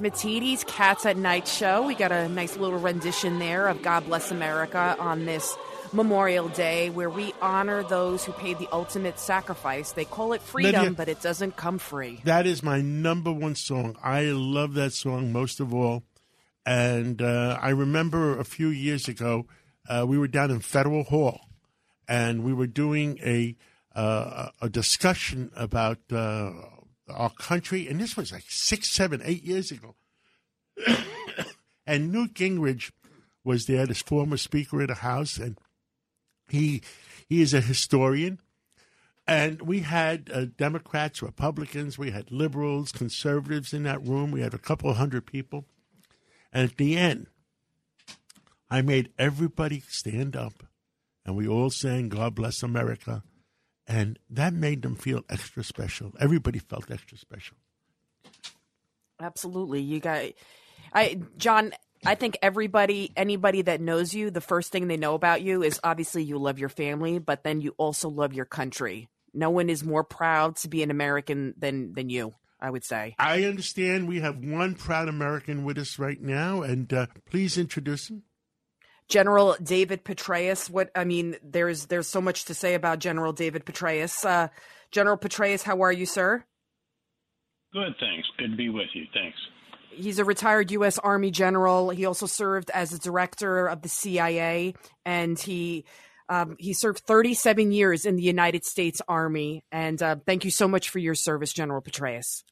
Matidis, Cats at Night show. We got a nice little rendition there of God Bless America on this Memorial Day where we honor those who paid the ultimate sacrifice. They call it freedom, Lydia, but it doesn't come free. That is my number one song. I love that song most of all. And uh, I remember a few years ago, uh, we were down in Federal Hall, and we were doing a uh, a discussion about uh, our country, and this was like six, seven, eight years ago. and Newt Gingrich was there, this former Speaker of the House, and he he is a historian. And we had uh, Democrats, Republicans, we had liberals, conservatives in that room. We had a couple hundred people. And at the end, I made everybody stand up and we all sang God Bless America. And that made them feel extra special. Everybody felt extra special. Absolutely. You got I John, I think everybody anybody that knows you, the first thing they know about you is obviously you love your family, but then you also love your country. No one is more proud to be an American than than you. I would say. I understand we have one proud American with us right now, and uh, please introduce him. General David Petraeus. What I mean, there's there's so much to say about General David Petraeus. Uh, General Petraeus, how are you, sir? Good, thanks. Good to be with you. Thanks. He's a retired U.S. Army general. He also served as a director of the CIA, and he um, he served 37 years in the United States Army. And uh, thank you so much for your service, General Petraeus.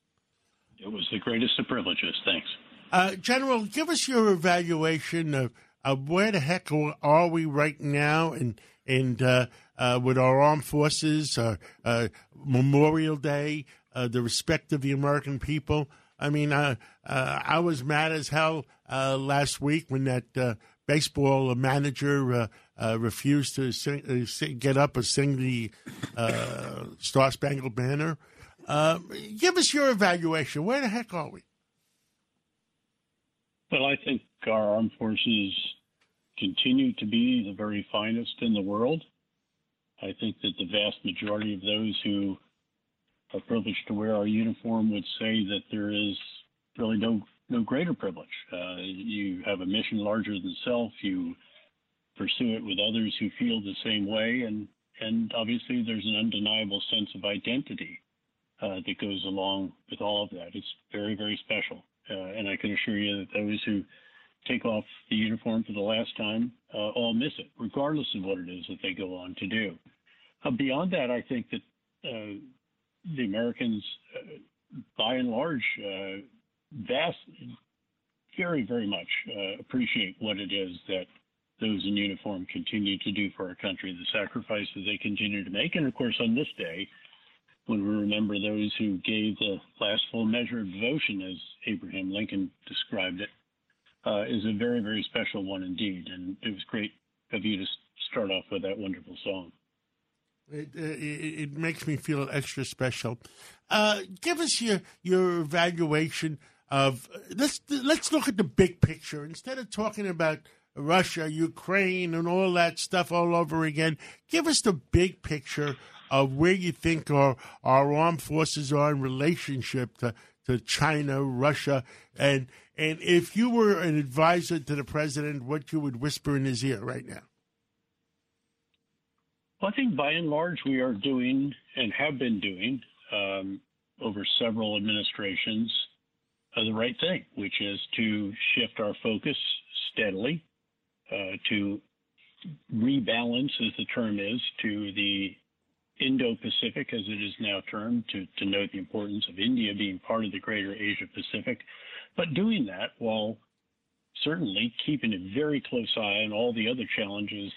It was the greatest of privileges. Thanks. Uh, General, give us your evaluation of, of where the heck are we right now and and uh, uh, with our armed forces, uh, uh, Memorial Day, uh, the respect of the American people. I mean, I was mad as hell last week when that baseball manager refused to sing, sing, get up and sing the Star Spangled Banner. Uh, give us your evaluation. Where the heck are we? Well, I think our armed forces continue to be the very finest in the world. I think that the vast majority of those who are privileged to wear our uniform would say that there is really no no greater privilege. Uh, you have a mission larger than self. You pursue it with others who feel the same way, and and obviously there's an undeniable sense of identity uh, that goes along with all of that. It's very, very special. Uh, and I can assure you that those who take off the uniform for the last time uh, all miss it, regardless of what it is that they go on to do. Uh, beyond that, I think that the Americans, by and large, vast, very, very much appreciate what it is that those in uniform continue to do for our country, the sacrifices they continue to make. And of course, on this day, when we remember those who gave the last full measure of devotion, as Abraham Lincoln described it, uh, is a very, very special one indeed. And it was great of you to start off with that wonderful song. It, uh, it, it makes me feel extra special. Uh, give us your your evaluation of let's let's look at the big picture instead of talking about Russia, Ukraine, and all that stuff all over again. Give us the big picture of where you think our, our armed forces are in relationship to, to China, Russia, and and if you were an advisor to the president, what you would whisper in his ear right now? Well, I think by and large we are doing and have been doing um, over several administrations uh, the right thing, which is to shift our focus steadily uh, to rebalance, as the term is, to the Indo-Pacific, as it is now termed, to, to note the importance of India being part of the greater Asia-Pacific, but doing that while certainly keeping a very close eye on all the other challenges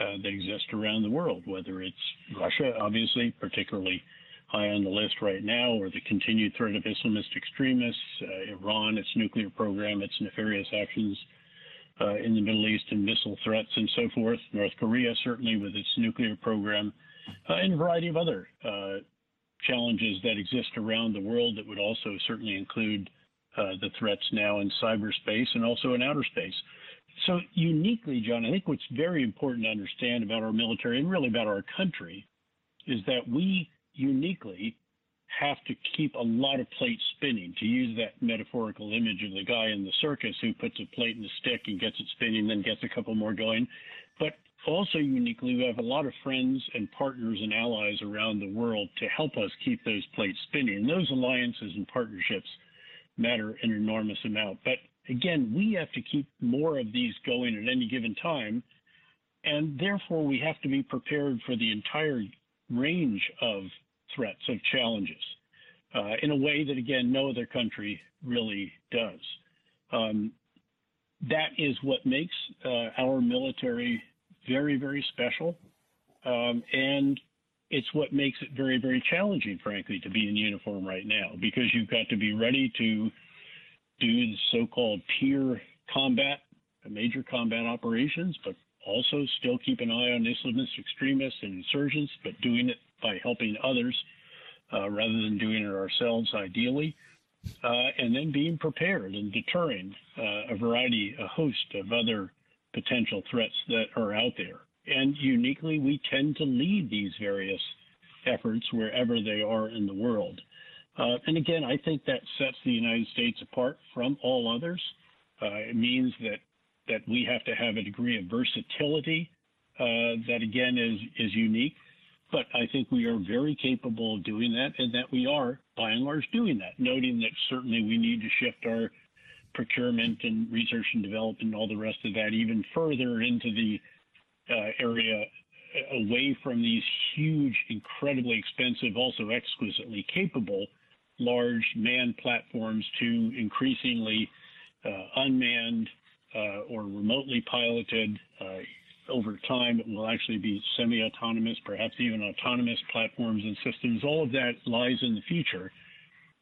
uh, that exist around the world, whether it's Russia, obviously, particularly high on the list right now, or the continued threat of Islamist extremists, uh, Iran, its nuclear program, its nefarious actions uh, in the Middle East and missile threats and so forth, North Korea, certainly with its nuclear program, uh, and a variety of other uh, challenges that exist around the world that would also certainly include uh, the threats now in cyberspace and also in outer space. So, uniquely, John, I think what's very important to understand about our military and really about our country is that we uniquely have to keep a lot of plates spinning, to use that metaphorical image of the guy in the circus who puts a plate in a stick and gets it spinning, then gets a couple more going. Also uniquely, we have a lot of friends and partners and allies around the world to help us keep those plates spinning. And those alliances and partnerships matter an enormous amount. But again, we have to keep more of these going at any given time. And therefore, we have to be prepared for the entire range of threats, of challenges, uh, in a way that, again, no other country really does. Um, that is what makes uh, our military very, very special. Um, and it's what makes it very, very challenging, frankly, to be in uniform right now because you've got to be ready to do the so called peer combat, major combat operations, but also still keep an eye on Islamist extremists and insurgents, but doing it by helping others uh, rather than doing it ourselves, ideally. Uh, and then being prepared and deterring uh, a variety, a host of other potential threats that are out there. And uniquely, we tend to lead these various efforts wherever they are in the world. Uh, and again, I think that sets the United States apart from all others. Uh, it means that that we have to have a degree of versatility uh, that again is is unique. But I think we are very capable of doing that, and that we are by and large doing that. Noting that certainly we need to shift our procurement and research and development and all the rest of that even further into the uh, area away from these huge, incredibly expensive, also exquisitely capable large manned platforms to increasingly uh, unmanned uh, or remotely piloted. Uh, over time, it will actually be semi autonomous, perhaps even autonomous platforms and systems. All of that lies in the future.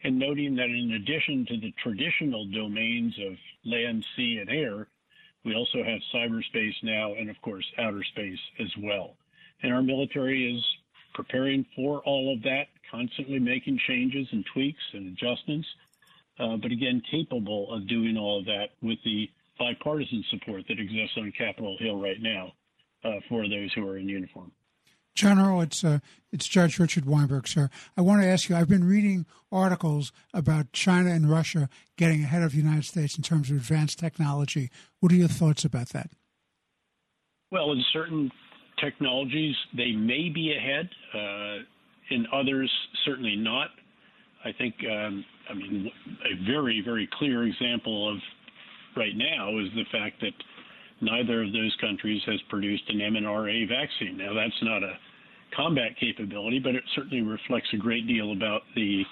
And noting that in addition to the traditional domains of land, sea, and air, we also have cyberspace now and, of course, outer space as well. And our military is preparing for all of that, constantly making changes and tweaks and adjustments, uh, but again, capable of doing all of that with the bipartisan support that exists on Capitol Hill right now uh, for those who are in uniform. General, it's uh, it's Judge Richard Weinberg, sir. I want to ask you. I've been reading articles about China and Russia getting ahead of the United States in terms of advanced technology. What are your thoughts about that? Well, in certain technologies, they may be ahead. Uh, in others, certainly not. I think, um, I mean, a very, very clear example of right now is the fact that neither of those countries has produced an mRNA vaccine. Now, that's not a combat capability, but it certainly reflects a great deal about the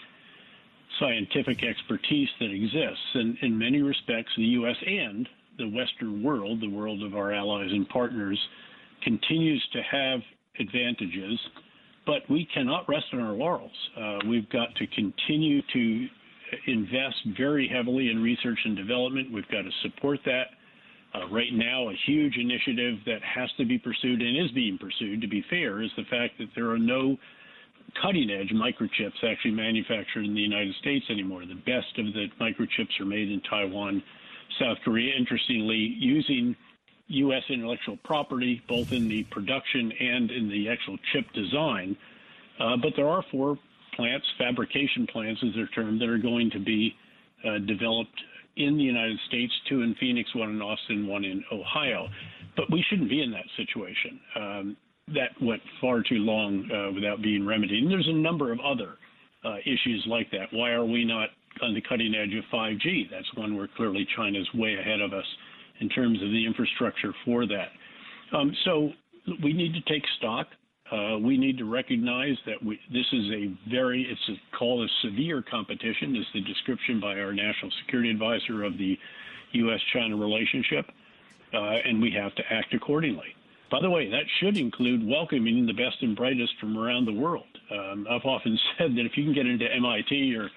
scientific expertise that exists. And in many respects, the U.S. and the Western world, the world of our allies and partners, continues to have advantages, but we cannot rest on our laurels. Uh, we've got to continue to invest very heavily in research and development. We've got to support that. Uh, right now, a huge initiative that has to be pursued and is being pursued, to be fair, is the fact that there are no cutting edge microchips actually manufactured in the United States anymore. The best of the microchips are made in Taiwan, South Korea. Interestingly, using U.S. intellectual property, both in the production and in the actual chip design. Uh, but there are four plants, fabrication plants as they're termed, that are going to be uh, developed in the United States, two in Phoenix, one in Austin, one in Ohio. But we shouldn't be in that situation. Um, that went far too long uh, without being remedied. And there's a number of other uh, issues like that. Why are we not on the cutting edge of 5G? That's one where clearly China's way ahead of us in terms of the infrastructure for that. Um, so we need to take stock. Uh, we need to recognize that we, this is a very, it's a, called a severe competition, is the description by our national security advisor of the U.S.-China relationship, uh, and we have to act accordingly. By the way, that should include welcoming the best and brightest from around the world. Um, I've often said that if you can get into MIT or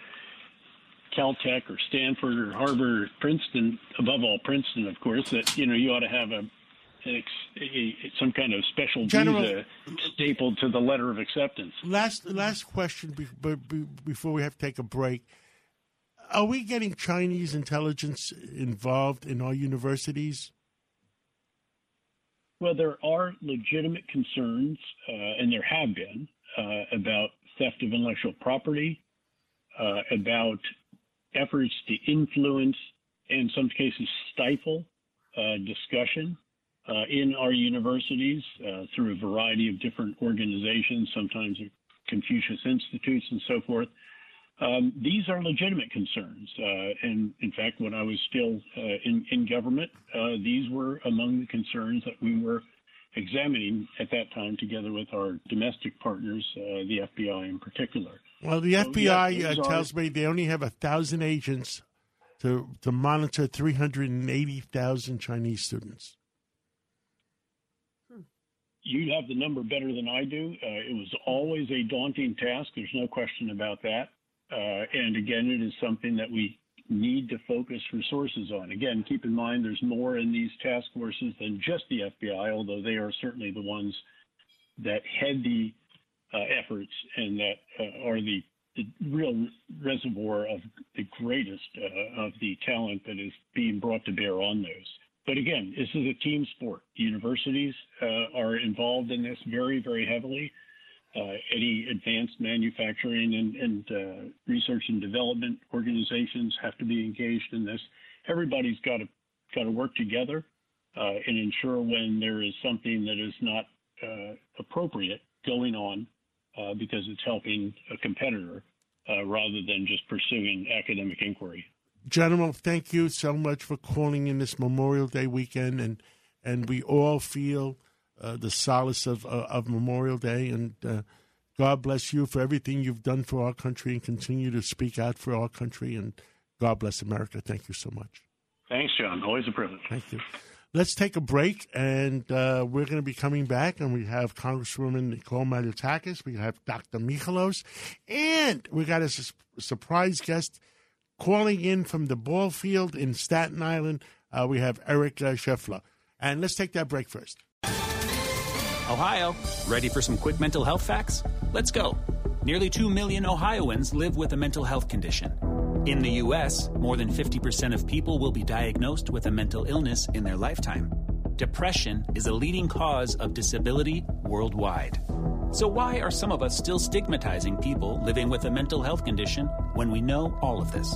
Caltech or Stanford or Harvard or Princeton, above all Princeton, of course, that you know you ought to have a, a some kind of special General, visa stapled to the letter of acceptance. Last last question be, be, before we have to take a break. Are we getting Chinese intelligence involved in our universities? Well, there are legitimate concerns, uh, and there have been, uh, about theft of intellectual property, uh, about efforts to influence, in some cases, stifle uh, discussion uh, in our universities uh, through a variety of different organizations, sometimes Confucius Institutes and so forth. Um, these are legitimate concerns. Uh, and in fact, when I was still uh, in, in, government, uh, these were among the concerns that we were examining at that time together with our domestic partners, uh, the FBI in particular. Well, the so, FBI yeah, uh, tells me they only have a thousand agents to to monitor 380,000 Chinese students. You have the number better than I do. Uh, it was always a daunting task. There's no question about that. Uh, and again, it is something that we need to focus resources on. Again, keep in mind there's more in these task forces than just the FBI, although they are certainly the ones that head the uh, efforts and that uh, are the, the, real reservoir of the greatest uh, of the talent that is being brought to bear on those. But again, this is a team sport. Universities uh, are involved in this very, very heavily. Uh, any advanced manufacturing and, and uh, research and development organizations have to be engaged in this. Everybody's got to got to work together uh, and ensure when there is something that is not uh, appropriate going on uh, because it's helping a competitor rather than just pursuing academic inquiry. Gentlemen, thank you so much for calling in this Memorial Day weekend, and and we all feel uh, the solace of uh, of Memorial Day. And uh, God bless you for everything you've done for our country and continue to speak out for our country. And God bless America. Thank you so much. Thanks, John. Always a privilege. Thank you. Let's take a break, and uh, we're going to be coming back, and we have Congresswoman Nicole Malliotakis, we have Dr. Michalos, and we got a su- surprise guest calling in from the ball field in Staten Island. Uh, we have Eric uh, Scheffler. And let's take that break first. Ohio, ready for some quick mental health facts? Let's go. Nearly 2 million Ohioans live with a mental health condition. In the U.S., more than 50% of people will be diagnosed with a mental illness in their lifetime. Depression is a leading cause of disability worldwide. So, why are some of us still stigmatizing people living with a mental health condition when we know all of this?